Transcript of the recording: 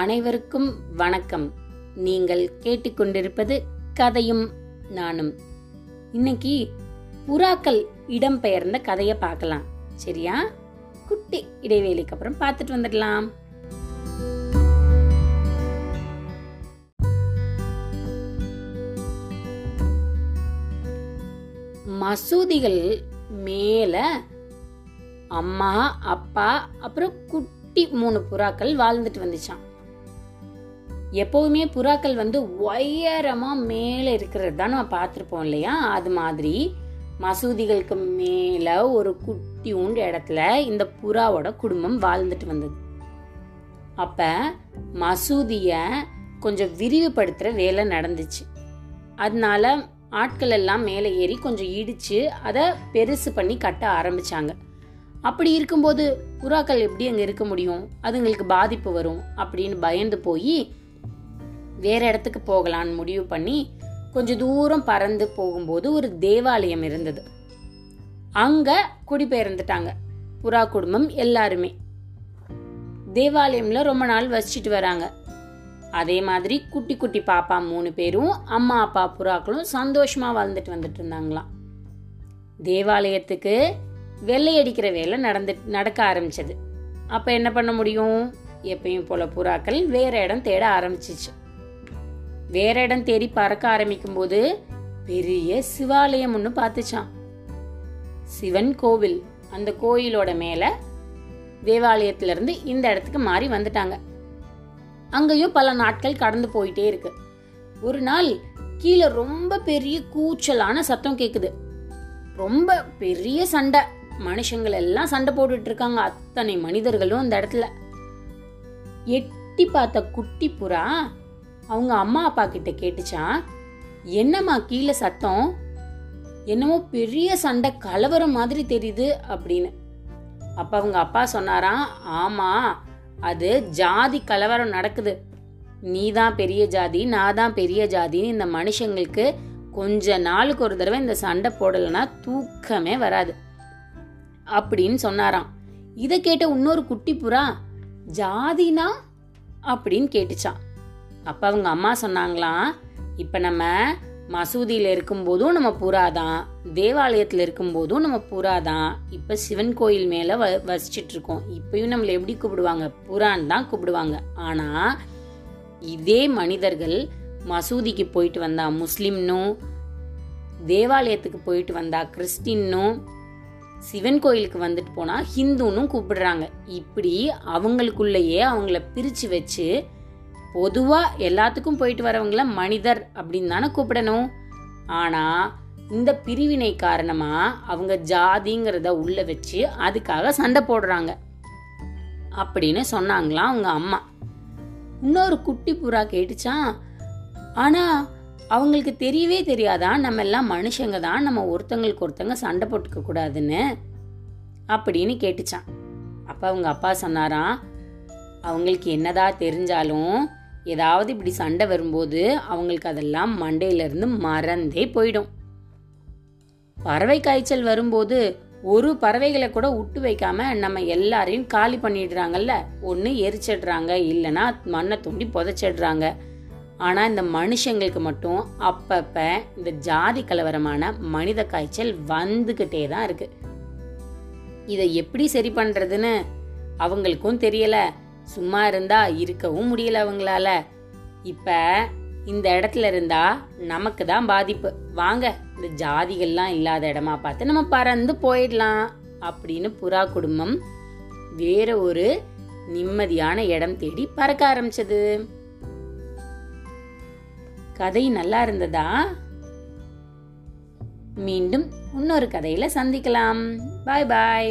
அனைவருக்கும் வணக்கம். நீங்கள் கேட்டுக்கொண்டிருப்பது கதையும் நானும். இன்னைக்கு புறாக்கள் இடம்பெயர்ந்த கதையை பார்க்கலாம். சரியா? குட்டி இடைவேளைக்கு அப்புறம் பார்த்துட்டு வந்துடலாம். மசூதிகள் மேல அம்மா அப்பா அப்புறம் குட்டி மூணு புறாக்கள் வாழ்ந்துட்டு வந்துச்சான் எப்போவுமே புறாக்கள் வந்து உயரமா மேலே இருக்கிறது தான் நம்ம பார்த்துருப்போம் இல்லையா? அது மாதிரி மசூதிகளுக்கு மேல ஒரு குட்டி உண்டு இடத்துல இந்த புறாவோட குடும்பம் வாழ்ந்துட்டு வந்தது. அப்ப மசூதிய கொஞ்சம் விரிவுபடுத்துற வேலை நடந்துச்சு. அதனால ஆட்கள் எல்லாம் மேலே ஏறி கொஞ்சம் இடிச்சு அதை பெருசு பண்ணி கட்ட ஆரம்பிச்சாங்க. அப்படி இருக்கும்போது புறாக்கள் எப்படி அங்கே இருக்க முடியும்? அதுங்களுக்கு பாதிப்பு வரும் அப்படின்னு பயந்து போய் வேற இடத்துக்கு போகலான்னு முடிவு பண்ணி கொஞ்சம் தூரம் பறந்து போகும்போது ஒரு தேவாலயம் இருந்தது. அங்க குடிபெயர்ந்துட்டாங்க. புறா குடும்பம் எல்லாருமே. தேவாலயம்ல ரொம்ப நாள் வசிச்சுட்டு வராங்க. அதே மாதிரி குட்டி குட்டி பாப்பா மூணு பேரும் அம்மா அப்பா புறாக்களும் சந்தோஷமா வாழ்ந்துட்டு வந்துட்டு இருந்தாங்களாம். தேவாலயத்துக்கு வெள்ளை அடிக்கிற வேலை நடந்து நடக்க ஆரம்பிச்சது. அப்ப என்ன பண்ண முடியும்? எப்பயும் போல புறாக்கள் வேற இடம் தேட ஆரம்பிச்சிச்சு. வேற இடம் தேடி பறக்க ஆரம்பிக்கும் போது பெரிய சிவாலயம் ஒன்று பார்த்துச்சான் சிவன் கோவில் அந்த கோயிலோட மேல தேவாலயத்திலிருந்து இந்த இடத்துக்கு மாறி வந்துட்டாங்க. அங்கேயும் பல நாட்கள் கடந்து போயிட்டே இருக்கு. ஒரு நாள் கீழே ரொம்ப பெரிய கூச்சலான சத்தம் கேட்குது ரொம்ப பெரிய சண்டை. மனுஷங்கள் எல்லாம் சண்டை போட்டுட்டு இருக்காங்க. அத்தனை மனிதர்களும் அந்த இடத்துல. எட்டி பார்த்த குட்டி புறா அவங்க அம்மா அப்பா கிட்ட கேட்டுச்சான் என்னம்மா கீழே சத்தம்? என்னமோ பெரிய சண்டை கலவரம் மாதிரி தெரியுது அப்படின்னு. அப்ப அவங்க அப்பா சொன்னாராம் ஆமா அது ஜாதி கலவரம் நடக்குது. நீ தான் பெரிய ஜாதி நான் தான் பெரிய ஜாதின்னு இந்த மனுஷங்களுக்கு கொஞ்ச நாளுக்கு ஒரு தடவை இந்த சண்டை போடலைன்னா தூக்கமே வராது அப்படின்னு சொன்னாராம். இதை கேட்ட இன்னொரு குட்டி புறா ஜாதினா? அப்படின்னு கேட்டுச்சான் அப்போ அவங்க அம்மா சொன்னாங்களாம் இப்போ நம்ம மசூதியில் இருக்கும்போதும் நம்ம புறா தான் இருக்கும்போதும் நம்ம புறா தான் சிவன் கோயில் மேலே வ வசிச்சிட்டு இருக்கோம் இப்பயும் நம்மளை எப்படி கூப்பிடுவாங்க? புறான்னு தான் கூப்பிடுவாங்க. ஆனால் இதே மனிதர்கள் மசூதிக்கு போயிட்டு வந்தா முஸ்லிம்னும் தேவாலயத்துக்கு போயிட்டு வந்தா கிறிஸ்டின்னும் சிவன் கோயிலுக்கு வந்துட்டு போனால் ஹிந்துனும் கூப்பிடுறாங்க. இப்படி அவங்களுக்குள்ளேயே அவங்கள பிரித்து வச்சு பொதுவாக எல்லாத்துக்கும் போயிட்டு வரவங்கள மனிதர் அப்படின்னு தானே கூப்பிடணும். ஆனால் இந்த பிரிவினை காரணமாக அவங்க ஜாதிங்கிறத உள்ள வச்சு அதுக்காக சண்டை போடுறாங்க. அப்படின்னு சொன்னாங்களாம் அவங்க அம்மா. இன்னொரு குட்டி புறா கேட்டுச்சான் ஆனால் அவங்களுக்கு தெரியவே தெரியாதான் நம்ம எல்லாம் மனுஷங்க தான். நம்ம ஒருத்தங்களுக்கு ஒருத்தங்க சண்டை போட்டுக்க கூடாதுன்னு. அப்படின்னு கேட்டுச்சான் அப்போ அவங்க அப்பா சொன்னாராம் அவங்களுக்கு என்னதா தெரிஞ்சாலும் ஏதாவது இப்படி சண்டை வரும்போது அவங்களுக்கு அதெல்லாம் மண்டையிலிருந்து மறந்தே போயிடும். பறவை காய்ச்சல் வரும்போது ஒரு பறவைகளை கூட விட்டு வைக்காம நம்ம எல்லாரையும் காலி பண்ணிடுறாங்கல்ல? ஒன்று எரிச்சிடுறாங்க இல்லைன்னா மண்ணை தூண்டி புதைச்சிடுறாங்க. ஆனால் இந்த மனுஷங்களுக்கு மட்டும் அப்பப்போ இந்த ஜாதி கலவரமான மனித காய்ச்சல் வந்துக்கிட்டே தான் இருக்குது இதை எப்படி சரி பண்ணுறதுன்னு அவங்களுக்கும் தெரியலை. சும்மா இருந்தா இருக்கவும் முடியல அவங்களால. இப்ப இந்த இடத்துல இருந்தா நமக்கு தான் பாதிப்பு. வாங்க இந்த ஜாதிகள்லாம் இல்லாத இடமா பார்த்து நம்ம பறந்து போயிடலாம் அப்படின்னு புறா குடும்பம் வேற ஒரு நிம்மதியான இடம் தேடி பறக்க ஆரம்பிச்சது. கதை நல்லா இருந்ததா? மீண்டும் இன்னொரு கதையில சந்திக்கலாம். பாய் பாய்.